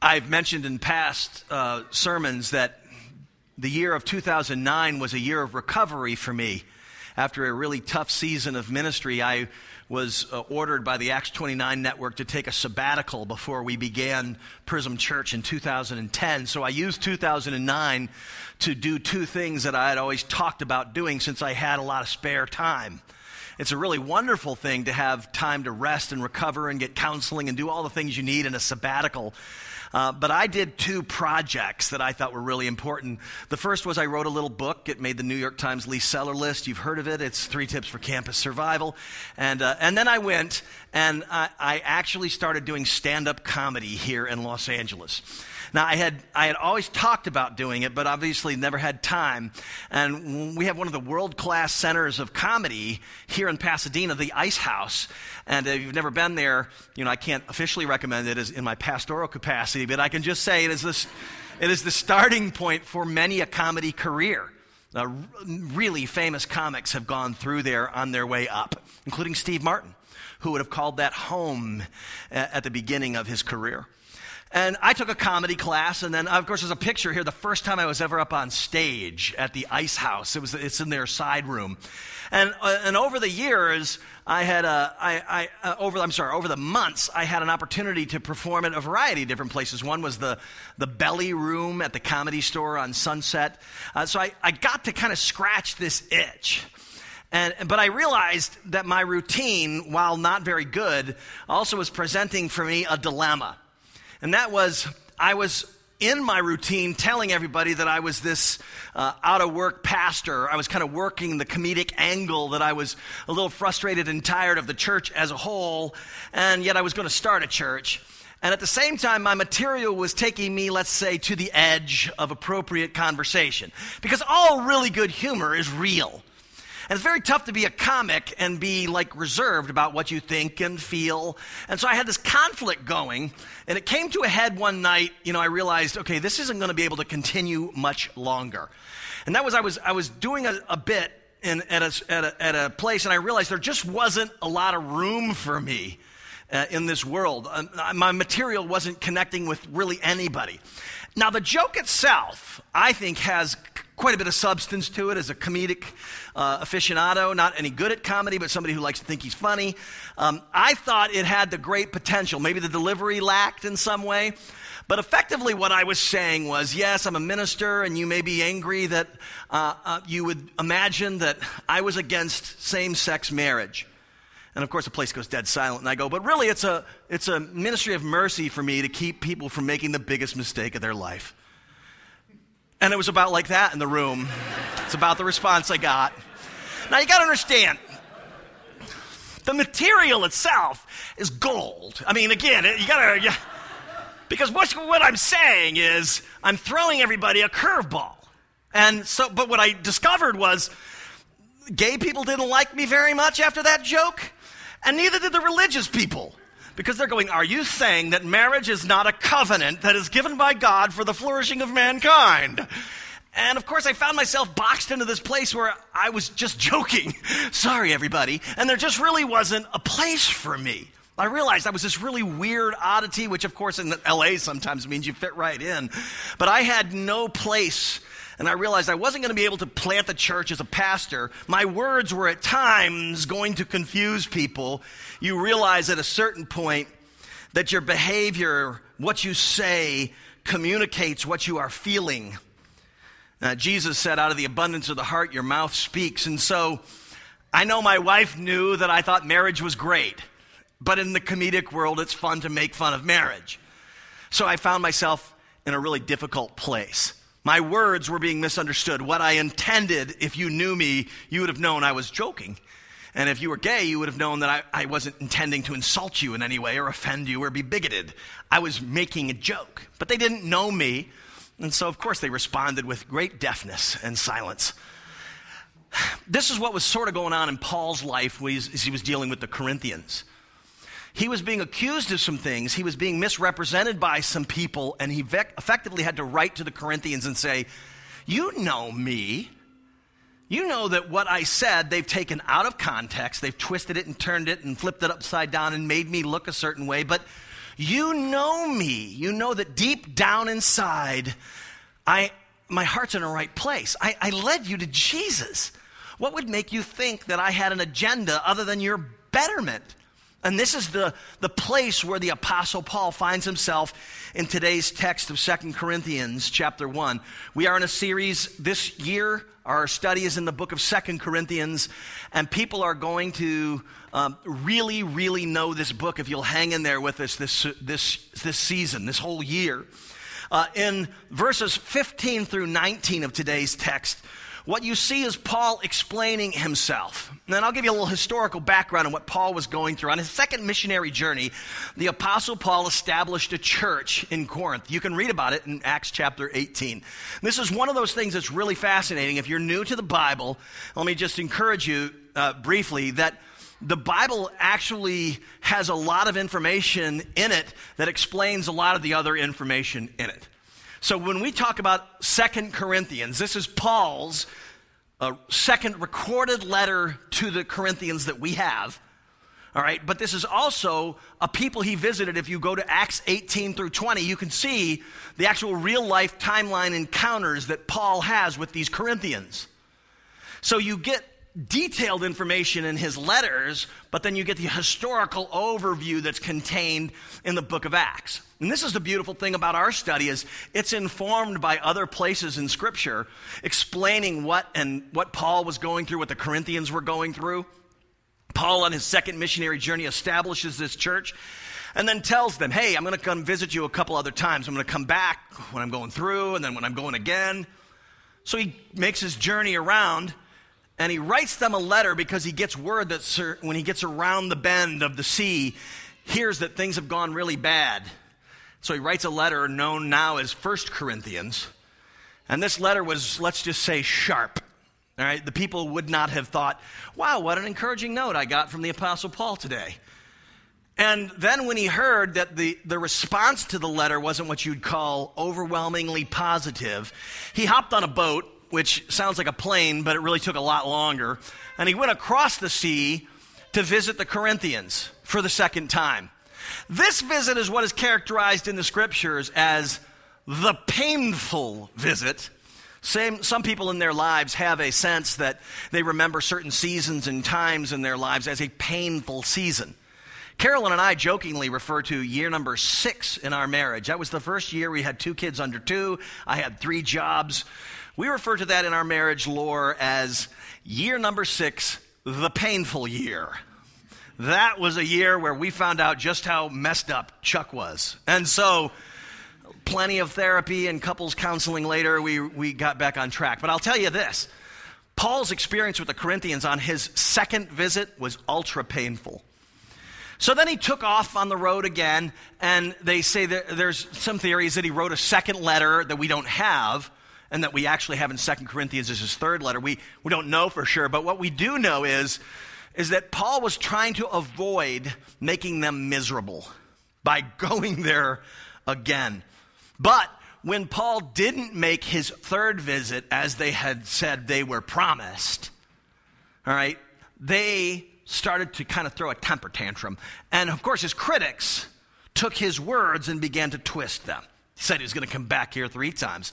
I've mentioned in past uh, sermons that the year of 2009 was a year of recovery for me. After a really tough season of ministry, I was uh, ordered by the Acts 29 network to take a sabbatical before we began Prism Church in 2010. So I used 2009 to do two things that I had always talked about doing since I had a lot of spare time. It's a really wonderful thing to have time to rest and recover and get counseling and do all the things you need in a sabbatical. Uh, but I did two projects that I thought were really important. The first was I wrote a little book. It made the New York Times Lee Seller list. You've heard of it. It's Three Tips for Campus Survival. And, uh, and then I went and I, I actually started doing stand up comedy here in Los Angeles. Now, I had, I had always talked about doing it, but obviously never had time. And we have one of the world class centers of comedy here in Pasadena, the Ice House. And if you've never been there, you know, I can't officially recommend it as in my pastoral capacity, but I can just say it is, this, it is the starting point for many a comedy career. Uh, really famous comics have gone through there on their way up, including Steve Martin, who would have called that home at the beginning of his career. And I took a comedy class, and then, of course, there's a picture here. The first time I was ever up on stage at the Ice House, it was, it's in their side room. And, uh, and over the years, I had a, I, I, uh, over, I'm sorry, over the months, I had an opportunity to perform at a variety of different places. One was the, the Belly Room at the Comedy Store on Sunset. Uh, so I, I got to kind of scratch this itch. And, but I realized that my routine, while not very good, also was presenting for me a dilemma. And that was, I was in my routine telling everybody that I was this uh, out of work pastor. I was kind of working the comedic angle that I was a little frustrated and tired of the church as a whole, and yet I was going to start a church. And at the same time, my material was taking me, let's say, to the edge of appropriate conversation. Because all really good humor is real. And it's very tough to be a comic and be like reserved about what you think and feel. And so I had this conflict going, and it came to a head one night. You know, I realized, okay, this isn't going to be able to continue much longer. And that was, I was, I was doing a, a bit in, at, a, at, a, at a place, and I realized there just wasn't a lot of room for me. Uh, in this world. Uh, my material wasn't connecting with really anybody. Now, the joke itself, I think, has quite a bit of substance to it as a comedic uh, aficionado, not any good at comedy, but somebody who likes to think he's funny. Um, I thought it had the great potential. Maybe the delivery lacked in some way. But effectively, what I was saying was yes, I'm a minister, and you may be angry that uh, uh, you would imagine that I was against same sex marriage. And of course, the place goes dead silent, and I go, but really, it's a, it's a ministry of mercy for me to keep people from making the biggest mistake of their life. And it was about like that in the room. It's about the response I got. Now you got to understand, the material itself is gold. I mean, again, you got to, because what, what I'm saying is I'm throwing everybody a curveball. And so, but what I discovered was gay people didn't like me very much after that joke, and neither did the religious people because they're going, Are you saying that marriage is not a covenant that is given by God for the flourishing of mankind? And of course, I found myself boxed into this place where I was just joking. Sorry, everybody. And there just really wasn't a place for me. I realized I was this really weird oddity, which, of course, in LA sometimes means you fit right in. But I had no place and I realized I wasn't going to be able to plant the church as a pastor. My words were at times going to confuse people. You realize at a certain point that your behavior, what you say, communicates what you are feeling. Uh, Jesus said, out of the abundance of the heart, your mouth speaks. And so I know my wife knew that I thought marriage was great, but in the comedic world, it's fun to make fun of marriage. So I found myself in a really difficult place. My words were being misunderstood. What I intended, if you knew me, you would have known I was joking. And if you were gay, you would have known that I, I wasn't intending to insult you in any way or offend you or be bigoted. I was making a joke. But they didn't know me. And so, of course, they responded with great deafness and silence. This is what was sort of going on in Paul's life as he was dealing with the Corinthians he was being accused of some things. He was being misrepresented by some people, and he effectively had to write to the Corinthians and say, You know me. You know that what I said, they've taken out of context. They've twisted it and turned it and flipped it upside down and made me look a certain way. But You know me. You know that deep down inside, I, my heart's in the right place. I, I led you to Jesus. What would make you think that I had an agenda other than your betterment? And this is the, the place where the Apostle Paul finds himself in today's text of Second Corinthians chapter 1. We are in a series this year. Our study is in the book of Second Corinthians, and people are going to um, really, really know this book if you'll hang in there with us this, this, this season, this whole year. Uh, in verses 15 through 19 of today's text, what you see is Paul explaining himself. And I'll give you a little historical background on what Paul was going through. On his second missionary journey, the Apostle Paul established a church in Corinth. You can read about it in Acts chapter 18. This is one of those things that's really fascinating. If you're new to the Bible, let me just encourage you uh, briefly that the Bible actually has a lot of information in it that explains a lot of the other information in it. So when we talk about Second Corinthians, this is Paul's uh, second recorded letter to the Corinthians that we have. All right, but this is also a people he visited. If you go to Acts 18 through 20, you can see the actual real life timeline encounters that Paul has with these Corinthians. So you get detailed information in his letters, but then you get the historical overview that's contained in the book of Acts. And this is the beautiful thing about our study is it's informed by other places in scripture explaining what and what Paul was going through, what the Corinthians were going through. Paul on his second missionary journey establishes this church and then tells them, "Hey, I'm going to come visit you a couple other times. I'm going to come back when I'm going through and then when I'm going again." So he makes his journey around and he writes them a letter because he gets word that sir, when he gets around the bend of the sea, hears that things have gone really bad. So he writes a letter known now as First Corinthians. And this letter was, let's just say, sharp. All right, the people would not have thought, wow, what an encouraging note I got from the Apostle Paul today. And then when he heard that the, the response to the letter wasn't what you'd call overwhelmingly positive, he hopped on a boat which sounds like a plane, but it really took a lot longer. And he went across the sea to visit the Corinthians for the second time. This visit is what is characterized in the scriptures as the painful visit. Same, some people in their lives have a sense that they remember certain seasons and times in their lives as a painful season. Carolyn and I jokingly refer to year number six in our marriage. That was the first year we had two kids under two. I had three jobs. We refer to that in our marriage lore as year number six, the painful year. That was a year where we found out just how messed up Chuck was. And so, plenty of therapy and couples counseling later, we, we got back on track. But I'll tell you this Paul's experience with the Corinthians on his second visit was ultra painful. So then he took off on the road again, and they say that there's some theories that he wrote a second letter that we don't have and that we actually have in Second Corinthians as his third letter. We, we don't know for sure, but what we do know is, is that Paul was trying to avoid making them miserable by going there again. But when Paul didn't make his third visit as they had said they were promised, all right, they started to kind of throw a temper tantrum. And of course, his critics took his words and began to twist them. He said he was going to come back here three times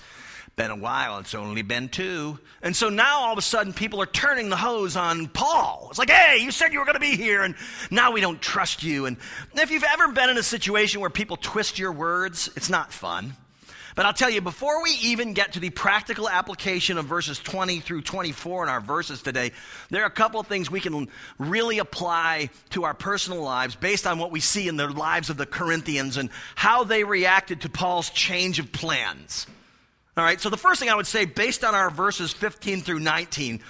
been a while. It's only been two. And so now all of a sudden people are turning the hose on Paul. It's like, hey, you said you were going to be here, and now we don't trust you. And if you've ever been in a situation where people twist your words, it's not fun. But I'll tell you, before we even get to the practical application of verses 20 through 24 in our verses today, there are a couple of things we can really apply to our personal lives based on what we see in the lives of the Corinthians and how they reacted to Paul's change of plans. All right, so the first thing I would say, based on our verses 15 through 19,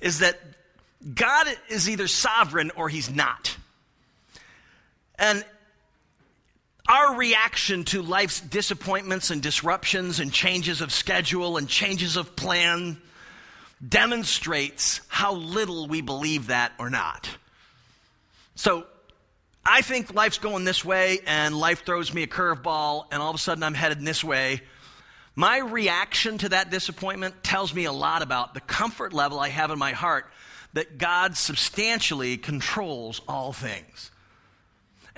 is that God is either sovereign or he's not. And our reaction to life's disappointments and disruptions and changes of schedule and changes of plan demonstrates how little we believe that or not. So I think life's going this way, and life throws me a curveball, and all of a sudden I'm headed this way my reaction to that disappointment tells me a lot about the comfort level I have in my heart that God substantially controls all things.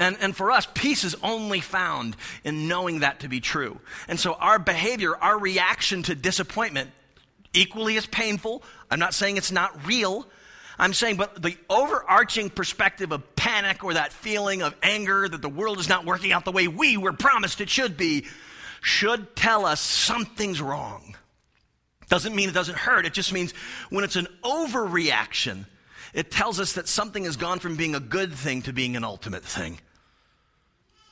And, and for us, peace is only found in knowing that to be true. And so our behavior, our reaction to disappointment, equally as painful. I'm not saying it's not real. I'm saying, but the overarching perspective of panic or that feeling of anger that the world is not working out the way we were promised it should be should tell us something's wrong. Doesn't mean it doesn't hurt. It just means when it's an overreaction, it tells us that something has gone from being a good thing to being an ultimate thing.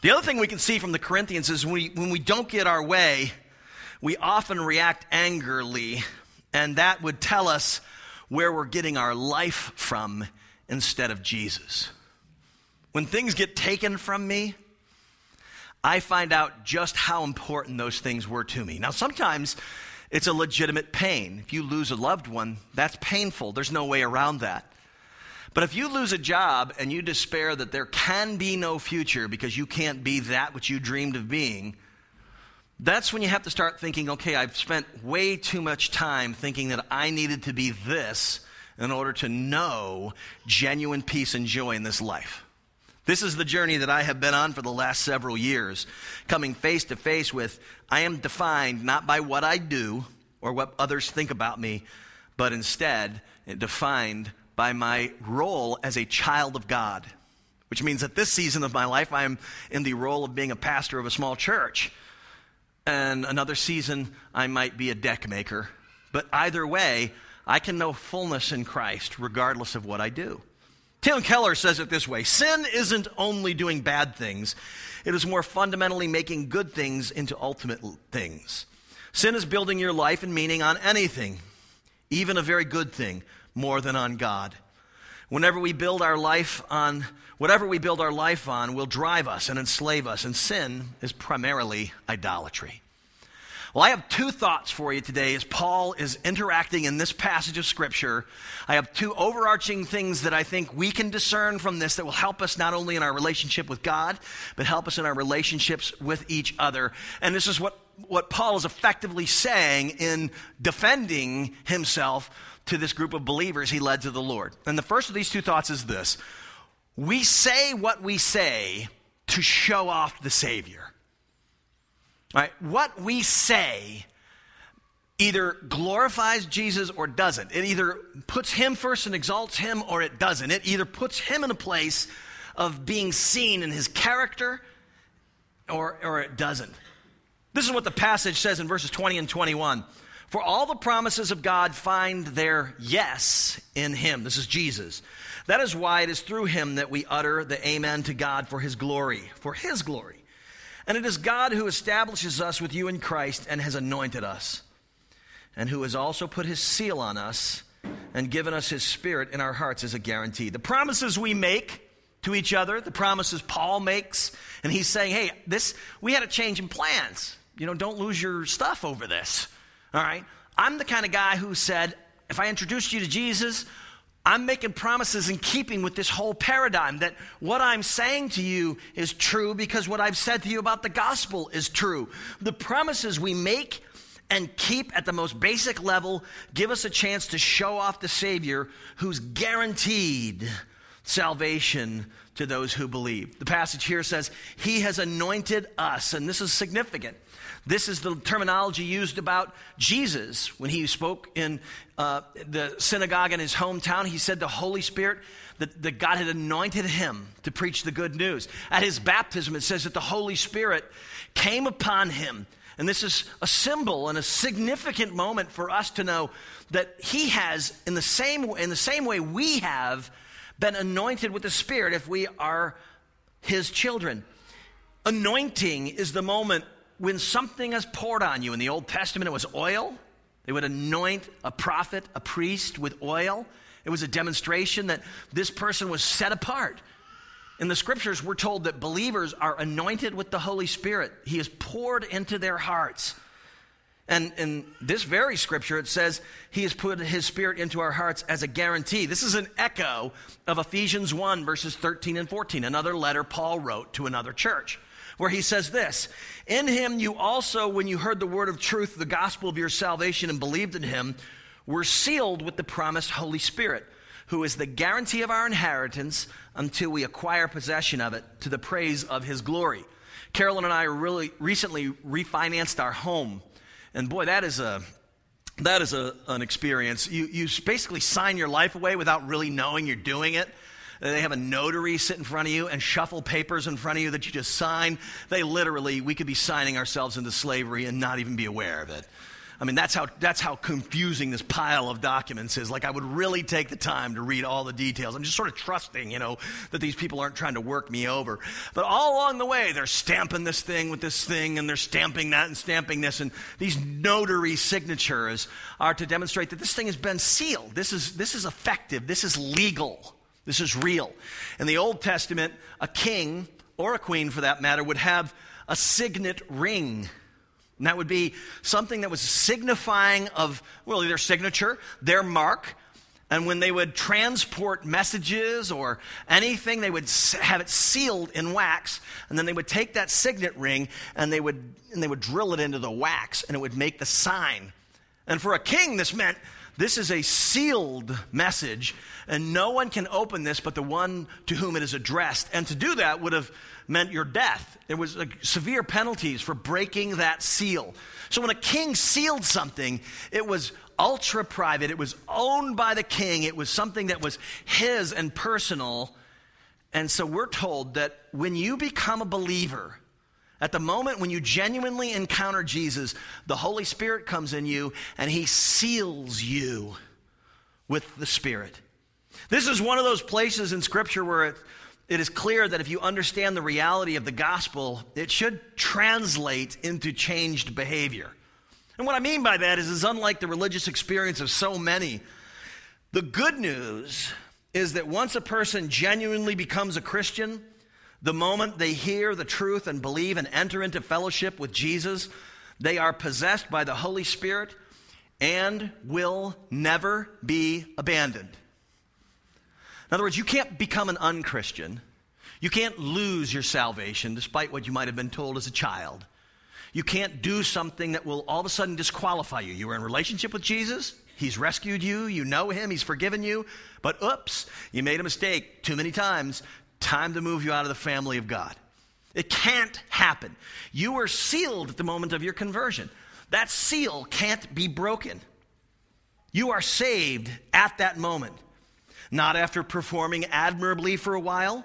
The other thing we can see from the Corinthians is when we, when we don't get our way, we often react angrily, and that would tell us where we're getting our life from instead of Jesus. When things get taken from me, I find out just how important those things were to me. Now, sometimes it's a legitimate pain. If you lose a loved one, that's painful. There's no way around that. But if you lose a job and you despair that there can be no future because you can't be that which you dreamed of being, that's when you have to start thinking, okay, I've spent way too much time thinking that I needed to be this in order to know genuine peace and joy in this life. This is the journey that I have been on for the last several years, coming face to face with I am defined not by what I do or what others think about me, but instead defined by my role as a child of God, which means that this season of my life, I am in the role of being a pastor of a small church. And another season, I might be a deck maker. But either way, I can know fullness in Christ regardless of what I do. Tim Keller says it this way Sin isn't only doing bad things, it is more fundamentally making good things into ultimate things. Sin is building your life and meaning on anything, even a very good thing more than on God. Whenever we build our life on, whatever we build our life on will drive us and enslave us, and sin is primarily idolatry. Well, I have two thoughts for you today as Paul is interacting in this passage of Scripture. I have two overarching things that I think we can discern from this that will help us not only in our relationship with God, but help us in our relationships with each other. And this is what, what Paul is effectively saying in defending himself to this group of believers he led to the Lord. And the first of these two thoughts is this We say what we say to show off the Savior. Right, what we say either glorifies Jesus or doesn't. It either puts him first and exalts him or it doesn't. It either puts him in a place of being seen in his character or, or it doesn't. This is what the passage says in verses 20 and 21. For all the promises of God find their yes in him. This is Jesus. That is why it is through him that we utter the amen to God for his glory, for his glory. And it is God who establishes us with you in Christ and has anointed us, and who has also put his seal on us and given us his spirit in our hearts as a guarantee. The promises we make to each other, the promises Paul makes, and he's saying, hey, this, we had a change in plans. You know, don't lose your stuff over this. All right? I'm the kind of guy who said, if I introduced you to Jesus, I'm making promises in keeping with this whole paradigm that what I'm saying to you is true because what I've said to you about the gospel is true. The promises we make and keep at the most basic level give us a chance to show off the Savior who's guaranteed salvation to those who believe. The passage here says, He has anointed us, and this is significant. This is the terminology used about Jesus when he spoke in uh, the synagogue in his hometown. He said the Holy Spirit, that, that God had anointed him to preach the good news. At his baptism, it says that the Holy Spirit came upon him. And this is a symbol and a significant moment for us to know that he has, in the same, in the same way we have, been anointed with the Spirit if we are his children. Anointing is the moment when something is poured on you, in the Old Testament it was oil. They would anoint a prophet, a priest with oil. It was a demonstration that this person was set apart. In the scriptures, we're told that believers are anointed with the Holy Spirit. He is poured into their hearts. And in this very scripture, it says he has put his spirit into our hearts as a guarantee. This is an echo of Ephesians 1, verses 13 and 14, another letter Paul wrote to another church where he says this In him you also, when you heard the word of truth, the gospel of your salvation, and believed in him, were sealed with the promised Holy Spirit, who is the guarantee of our inheritance until we acquire possession of it to the praise of his glory. Carolyn and I really recently refinanced our home. And boy, that is a that is a, an experience. You, you basically sign your life away without really knowing you're doing it. They have a notary sit in front of you and shuffle papers in front of you that you just sign. They literally, we could be signing ourselves into slavery and not even be aware of it. I mean, that's how, that's how confusing this pile of documents is. Like, I would really take the time to read all the details. I'm just sort of trusting, you know, that these people aren't trying to work me over. But all along the way, they're stamping this thing with this thing, and they're stamping that and stamping this. And these notary signatures are to demonstrate that this thing has been sealed. This is, this is effective. This is legal. This is real. In the Old Testament, a king, or a queen for that matter, would have a signet ring. And that would be something that was signifying of, well, their signature, their mark. And when they would transport messages or anything, they would have it sealed in wax. And then they would take that signet ring and they would, and they would drill it into the wax and it would make the sign. And for a king, this meant this is a sealed message, and no one can open this but the one to whom it is addressed. And to do that would have meant your death. There was like, severe penalties for breaking that seal. So when a king sealed something, it was ultra private, it was owned by the king, it was something that was his and personal. And so we're told that when you become a believer, at the moment when you genuinely encounter Jesus, the Holy Spirit comes in you and he seals you with the Spirit. This is one of those places in Scripture where it, it is clear that if you understand the reality of the gospel, it should translate into changed behavior. And what I mean by that is, is unlike the religious experience of so many, the good news is that once a person genuinely becomes a Christian, the moment they hear the truth and believe and enter into fellowship with Jesus, they are possessed by the Holy Spirit and will never be abandoned. In other words, you can't become an unchristian. You can't lose your salvation despite what you might have been told as a child. You can't do something that will all of a sudden disqualify you. You were in relationship with Jesus, He's rescued you, you know Him, He's forgiven you, but oops, you made a mistake too many times. Time to move you out of the family of God. It can't happen. You were sealed at the moment of your conversion. That seal can't be broken. You are saved at that moment, not after performing admirably for a while.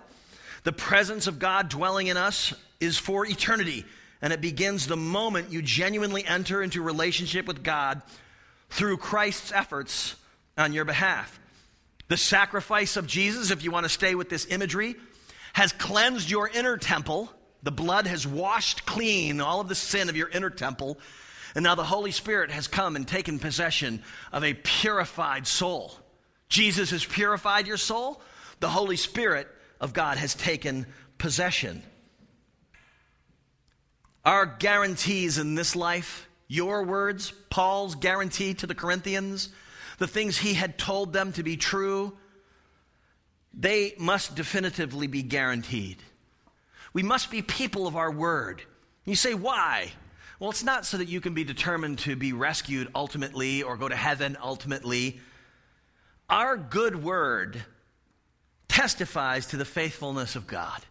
The presence of God dwelling in us is for eternity, and it begins the moment you genuinely enter into relationship with God through Christ's efforts on your behalf. The sacrifice of Jesus, if you want to stay with this imagery, has cleansed your inner temple. The blood has washed clean all of the sin of your inner temple. And now the Holy Spirit has come and taken possession of a purified soul. Jesus has purified your soul. The Holy Spirit of God has taken possession. Our guarantees in this life, your words, Paul's guarantee to the Corinthians, the things he had told them to be true, they must definitively be guaranteed. We must be people of our word. You say, why? Well, it's not so that you can be determined to be rescued ultimately or go to heaven ultimately. Our good word testifies to the faithfulness of God.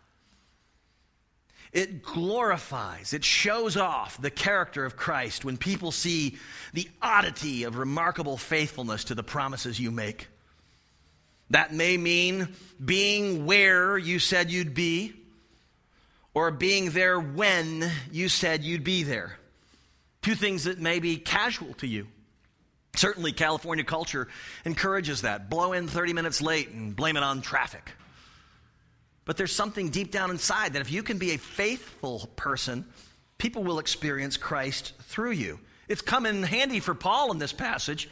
It glorifies, it shows off the character of Christ when people see the oddity of remarkable faithfulness to the promises you make. That may mean being where you said you'd be, or being there when you said you'd be there. Two things that may be casual to you. Certainly, California culture encourages that. Blow in 30 minutes late and blame it on traffic. But there's something deep down inside that if you can be a faithful person, people will experience Christ through you. It's come in handy for Paul in this passage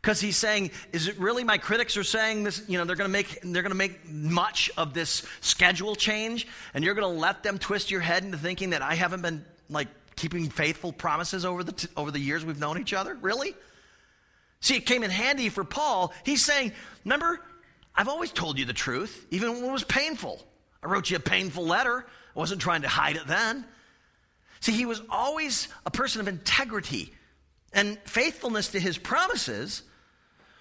because he's saying, is it really my critics are saying this, you know, they're going to make they're going to make much of this schedule change and you're going to let them twist your head into thinking that I haven't been like keeping faithful promises over the t- over the years we've known each other? Really? See, it came in handy for Paul. He's saying, remember I've always told you the truth, even when it was painful. I wrote you a painful letter. I wasn't trying to hide it then. See, he was always a person of integrity and faithfulness to his promises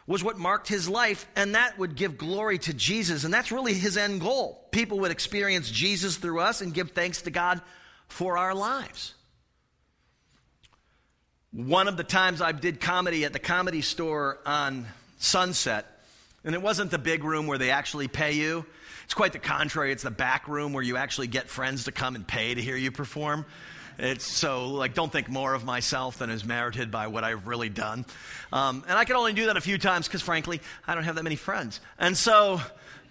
was what marked his life, and that would give glory to Jesus. And that's really his end goal. People would experience Jesus through us and give thanks to God for our lives. One of the times I did comedy at the comedy store on Sunset, and it wasn't the big room where they actually pay you. It's quite the contrary. It's the back room where you actually get friends to come and pay to hear you perform. It's so, like, don't think more of myself than is merited by what I've really done. Um, and I can only do that a few times because, frankly, I don't have that many friends. And so,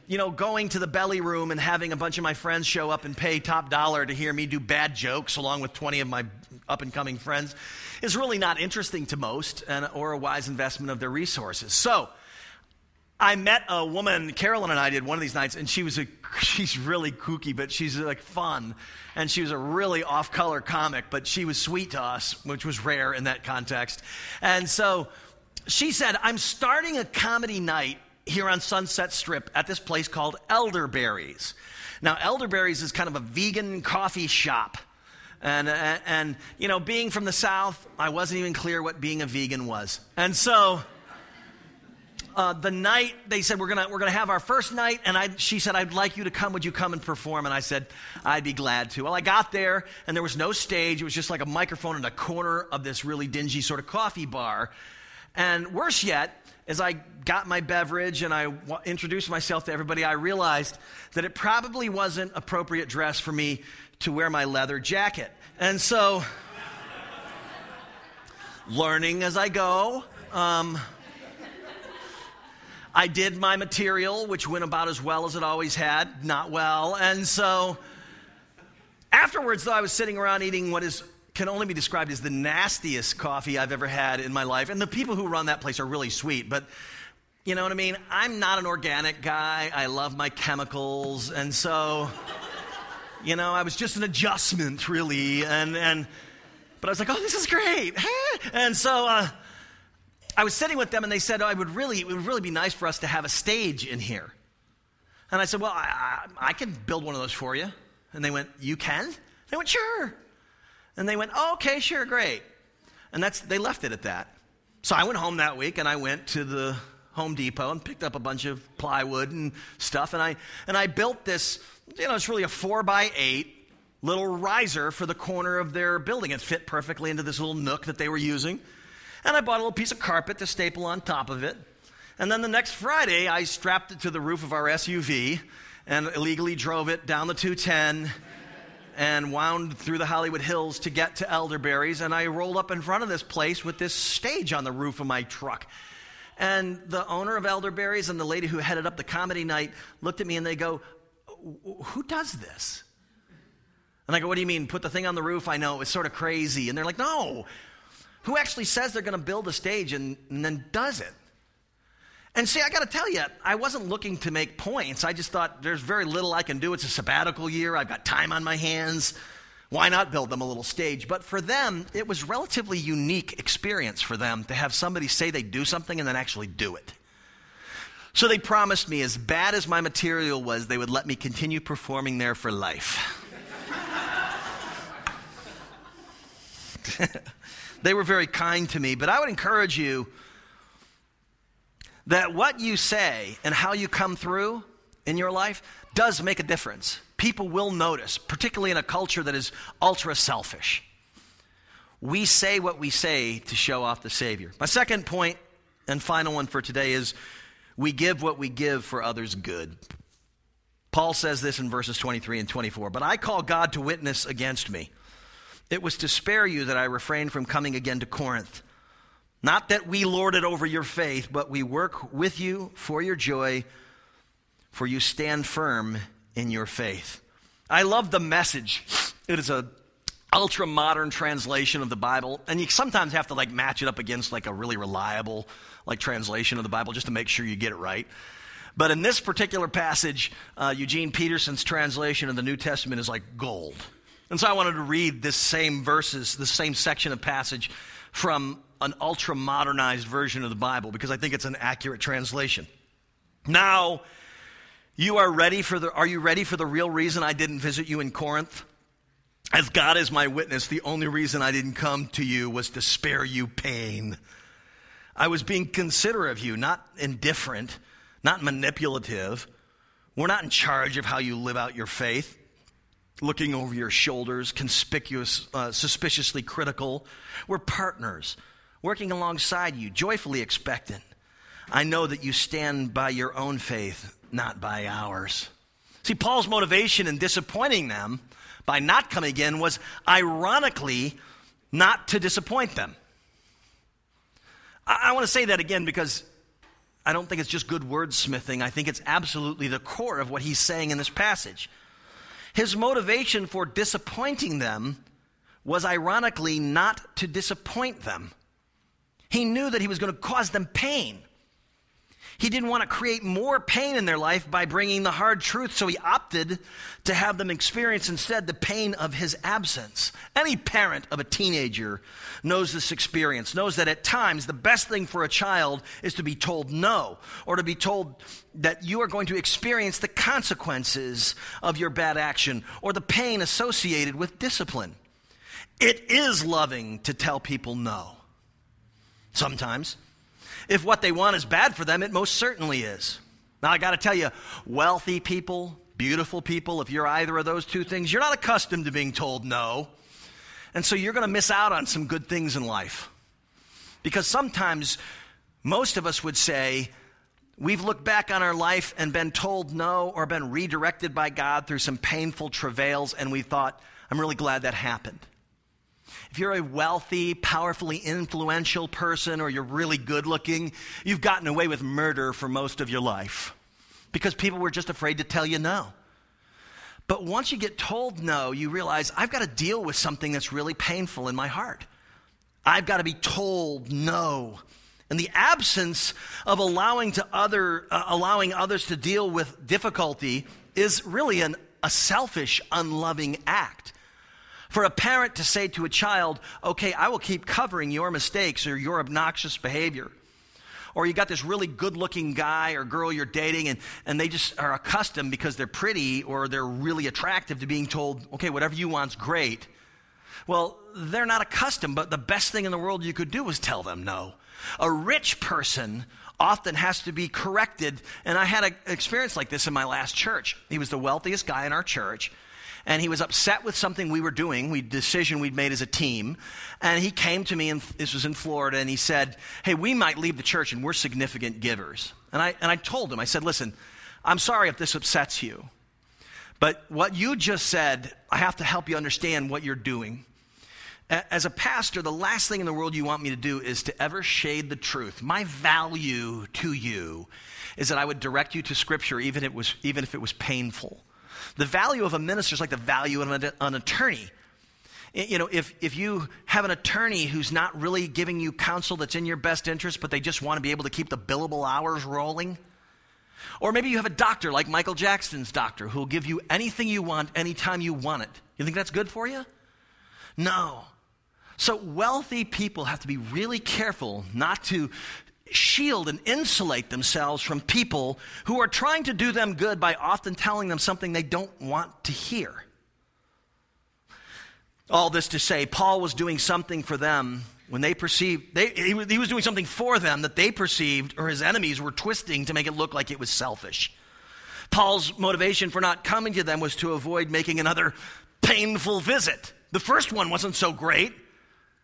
you know, going to the belly room and having a bunch of my friends show up and pay top dollar to hear me do bad jokes along with 20 of my up and coming friends is really not interesting to most and, or a wise investment of their resources. So, I met a woman, Carolyn and I did one of these nights, and she was a, she's really kooky, but she's like fun. And she was a really off color comic, but she was sweet to us, which was rare in that context. And so she said, I'm starting a comedy night here on Sunset Strip at this place called Elderberries. Now, Elderberries is kind of a vegan coffee shop. And, and, and, you know, being from the South, I wasn't even clear what being a vegan was. And so uh, the night they said we're gonna we're gonna have our first night, and I she said I'd like you to come. Would you come and perform? And I said I'd be glad to. Well, I got there, and there was no stage. It was just like a microphone in a corner of this really dingy sort of coffee bar. And worse yet, as I got my beverage and I w- introduced myself to everybody, I realized that it probably wasn't appropriate dress for me to wear my leather jacket. And so, learning as I go. Um, I did my material, which went about as well as it always had, not well. And so afterwards, though, I was sitting around eating what is can only be described as the nastiest coffee I've ever had in my life. And the people who run that place are really sweet, but you know what I mean? I'm not an organic guy. I love my chemicals. And so, you know, I was just an adjustment, really. And, and, but I was like, oh, this is great. and so, uh, I was sitting with them and they said, oh, I would really, it would really be nice for us to have a stage in here. And I said, Well, I, I, I can build one of those for you. And they went, You can? They went, Sure. And they went, oh, Okay, sure, great. And that's, they left it at that. So I went home that week and I went to the Home Depot and picked up a bunch of plywood and stuff. And I, and I built this, you know, it's really a four by eight little riser for the corner of their building. It fit perfectly into this little nook that they were using. And I bought a little piece of carpet to staple on top of it. And then the next Friday, I strapped it to the roof of our SUV and illegally drove it down the 210 and wound through the Hollywood Hills to get to Elderberries. And I rolled up in front of this place with this stage on the roof of my truck. And the owner of Elderberries and the lady who headed up the comedy night looked at me and they go, Who does this? And I go, What do you mean? Put the thing on the roof? I know, it's sort of crazy. And they're like, No, who actually says they're going to build a stage and, and then does it. And see, I got to tell you, I wasn't looking to make points. I just thought there's very little I can do. It's a sabbatical year. I've got time on my hands. Why not build them a little stage? But for them, it was relatively unique experience for them to have somebody say they do something and then actually do it. So they promised me, as bad as my material was, they would let me continue performing there for life. They were very kind to me. But I would encourage you that what you say and how you come through in your life does make a difference. People will notice, particularly in a culture that is ultra selfish. We say what we say to show off the Savior. My second point and final one for today is we give what we give for others' good. Paul says this in verses 23 and 24 But I call God to witness against me it was to spare you that I refrained from coming again to Corinth. Not that we lord it over your faith, but we work with you for your joy, for you stand firm in your faith. I love the message. It is a ultra modern translation of the Bible, and you sometimes have to like match it up against like a really reliable like translation of the Bible just to make sure you get it right. But in this particular passage, uh, Eugene Peterson's translation of the New Testament is like gold. And so I wanted to read this same verses, this same section of passage from an ultra modernized version of the Bible because I think it's an accurate translation. Now, you are ready for the are you ready for the real reason I didn't visit you in Corinth? As God is my witness, the only reason I didn't come to you was to spare you pain. I was being considerate of you, not indifferent, not manipulative. We're not in charge of how you live out your faith, looking over your shoulders, conspicuous, uh, suspiciously critical. We're partners, working alongside you, joyfully expectant. I know that you stand by your own faith, not by ours. See, Paul's motivation in disappointing them by not coming again was ironically not to disappoint them. I, I want to say that again because I don't think it's just good wordsmithing. I think it's absolutely the core of what he's saying in this passage. His motivation for disappointing them was ironically not to disappoint them. He knew that he was going to cause them pain. He didn't want to create more pain in their life by bringing the hard truth, so he opted to have them experience instead the pain of his absence. Any parent of a teenager knows this experience, knows that at times the best thing for a child is to be told no, or to be told that you are going to experience the consequences of your bad action, or the pain associated with discipline. It is loving to tell people no. Sometimes. If what they want is bad for them, it most certainly is. Now, I got to tell you, wealthy people, beautiful people, if you're either of those two things, you're not accustomed to being told no. And so you're going to miss out on some good things in life. Because sometimes most of us would say, We've looked back on our life and been told no or been redirected by God through some painful travails, and we thought, I'm really glad that happened. If you're a wealthy, powerfully influential person or you're really good looking, you've gotten away with murder for most of your life because people were just afraid to tell you no. But once you get told no, you realize I've got to deal with something that's really painful in my heart. I've got to be told no. And the absence of allowing, to other, uh, allowing others to deal with difficulty is really an, a selfish, unloving act. For a parent to say to a child, okay, I will keep covering your mistakes or your obnoxious behavior. Or you got this really good looking guy or girl you're dating, and, and they just are accustomed because they're pretty or they're really attractive to being told, okay, whatever you want's great. Well, they're not accustomed, but the best thing in the world you could do is tell them no. A rich person often has to be corrected, and I had an experience like this in my last church. He was the wealthiest guy in our church, and he was upset with something we were doing, we decision we'd made as a team. And he came to me, and this was in Florida, and he said, Hey, we might leave the church, and we're significant givers. And I, and I told him, I said, Listen, I'm sorry if this upsets you, but what you just said, I have to help you understand what you're doing. As a pastor, the last thing in the world you want me to do is to ever shade the truth. My value to you is that I would direct you to Scripture, even, it was, even if it was painful. The value of a minister is like the value of an, attorney. You know, if, if you have an attorney who's not really giving you counsel that's in your best interest, but they just want to be able to keep the billable hours rolling, or maybe you have a doctor like Michael Jackson's doctor who will give you anything you want anytime you want it. You think that's good for you? No. So, wealthy people have to be really careful not to shield and insulate themselves from people who are trying to do them good by often telling them something they don't want to hear. All this to say, Paul was doing something for them when they perceived, they, he, was doing something for them that they perceived or his enemies were twisting to make it look like it was selfish. Paul's motivation for not coming to them was to avoid making another painful visit. The first one wasn't so great.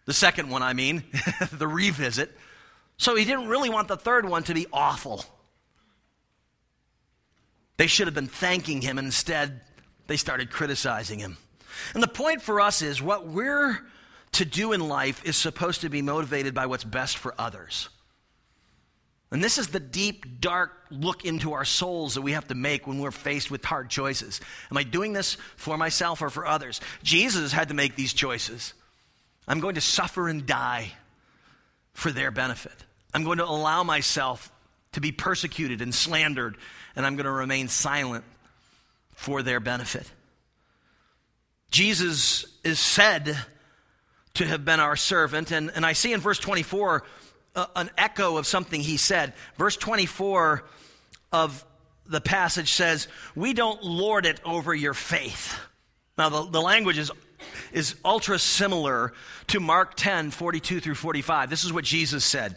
The second one, I mean, the revisit. So he didn't really want the third one to be awful. They should have been thanking him, and instead, they started criticizing him. And the point for us is what we're to do in life is supposed to be motivated by what's best for others. And this is the deep, dark look into our souls that we have to make when we're faced with hard choices. Am I doing this for myself or for others? Jesus had to make these choices. I'm going to suffer and die for their benefit. I'm going to allow myself to be persecuted and slandered, and I'm going to remain silent for their benefit. Jesus is said to have been our servant, and, and I see in verse 24 uh, an echo of something he said. Verse 24 of the passage says, We don't lord it over your faith. Now, the, the language is, is ultra similar to Mark 10 42 through 45. This is what Jesus said.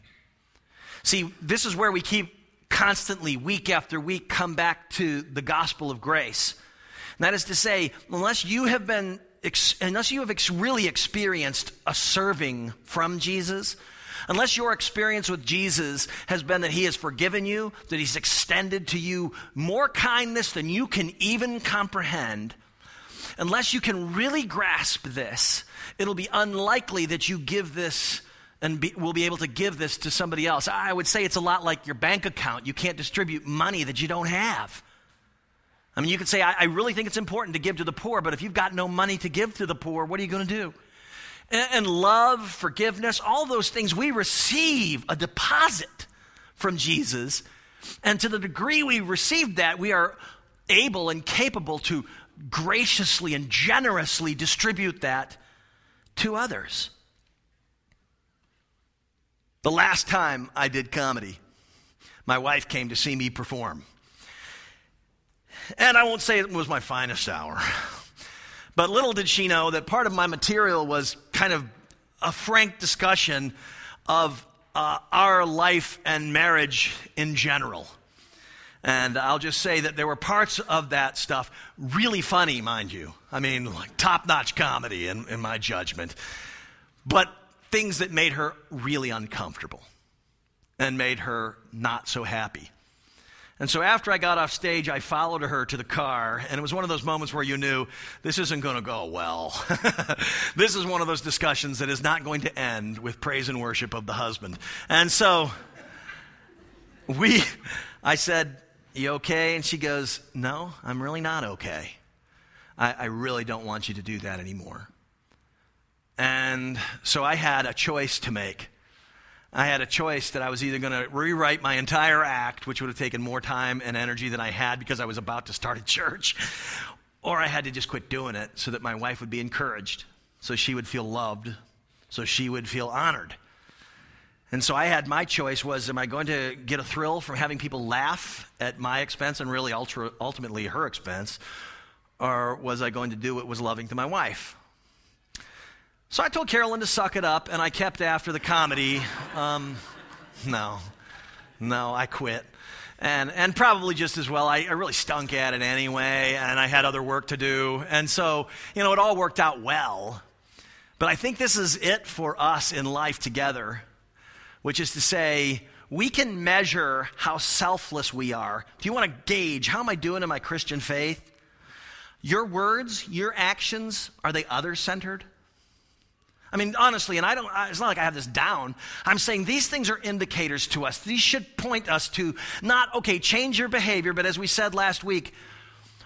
See, this is where we keep constantly, week after week, come back to the gospel of grace. And that is to say, unless you have been, unless you have really experienced a serving from Jesus, unless your experience with Jesus has been that he has forgiven you, that he's extended to you more kindness than you can even comprehend, unless you can really grasp this, it'll be unlikely that you give this and be, will be able to give this to somebody else. I would say it's a lot like your bank account. You can't distribute money that you don't have. I mean, you could say, I, I really think it's important to give to the poor, but if you've got no money to give to the poor, what are you going to do? And, and love, forgiveness, all those things, we receive a deposit from Jesus. And to the degree we receive that, we are able and capable to graciously and generously distribute that to others. The last time I did comedy, my wife came to see me perform. And I won't say it was my finest hour, but little did she know that part of my material was kind of a frank discussion of uh, our life and marriage in general. And I'll just say that there were parts of that stuff really funny, mind you. I mean, like top notch comedy in, in my judgment. But things that made her really uncomfortable and made her not so happy. And so after I got off stage, I followed her to the car, and it was one of those moments where you knew this isn't going to go well. this is one of those discussions that is not going to end with praise and worship of the husband. And so we, I said, You okay? And she goes, No, I'm really not okay. I, I really don't want you to do that anymore. And so I had a choice to make. I had a choice that I was either going to rewrite my entire act, which would have taken more time and energy than I had because I was about to start a church, or I had to just quit doing it so that my wife would be encouraged, so she would feel loved, so she would feel honored. And so I had my choice was am I going to get a thrill from having people laugh at my expense and really ultra, ultimately her expense, or was I going to do what was loving to my wife? So I told Carolyn to suck it up, and I kept after the comedy. Um, no, no, I quit. And, and probably just as well, I, I really stunk at it anyway, and I had other work to do. And so, you know, it all worked out well. But I think this is it for us in life together, which is to say, we can measure how selfless we are. Do you want to gauge how am I doing in my Christian faith? Your words, your actions, are they other centered? I mean, honestly, and I don't, it's not like I have this down. I'm saying these things are indicators to us. These should point us to not, okay, change your behavior, but as we said last week,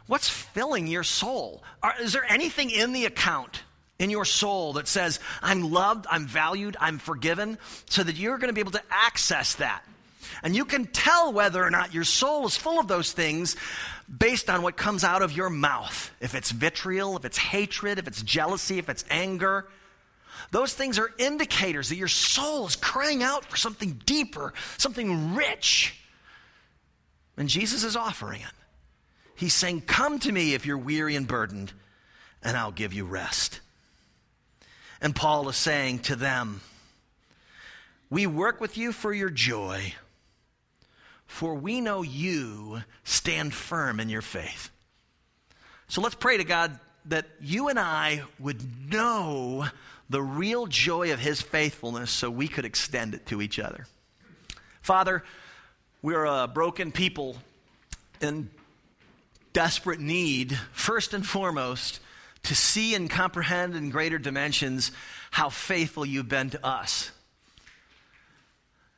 what's filling your soul? Are, is there anything in the account in your soul that says, I'm loved, I'm valued, I'm forgiven, so that you're going to be able to access that? And you can tell whether or not your soul is full of those things based on what comes out of your mouth. If it's vitriol, if it's hatred, if it's jealousy, if it's anger. Those things are indicators that your soul is crying out for something deeper, something rich. And Jesus is offering it. He's saying, Come to me if you're weary and burdened, and I'll give you rest. And Paul is saying to them, We work with you for your joy, for we know you stand firm in your faith. So let's pray to God that you and I would know the real joy of his faithfulness so we could extend it to each other. Father, we're a broken people in desperate need, first and foremost, to see and comprehend in greater dimensions how faithful you've been to us.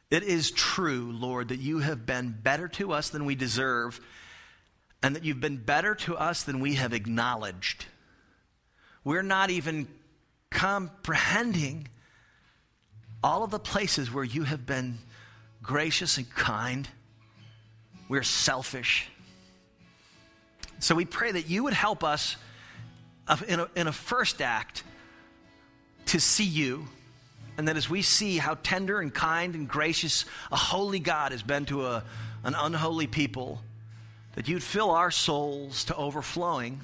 It is true, Lord, that you have been better to us than we deserve, and that you've been better to us than we have acknowledged. We're not even comprehending all of the places where you have been gracious and kind. We're selfish. So we pray that you would help us in a, in a first act to see you. And that as we see how tender and kind and gracious a holy God has been to a, an unholy people, that you'd fill our souls to overflowing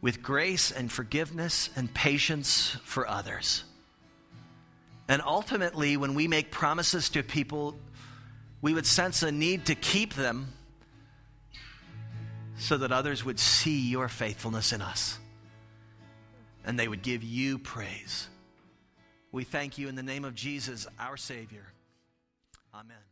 with grace and forgiveness and patience for others. And ultimately, when we make promises to people, we would sense a need to keep them so that others would see your faithfulness in us and they would give you praise. We thank you in the name of Jesus, our Savior. Amen.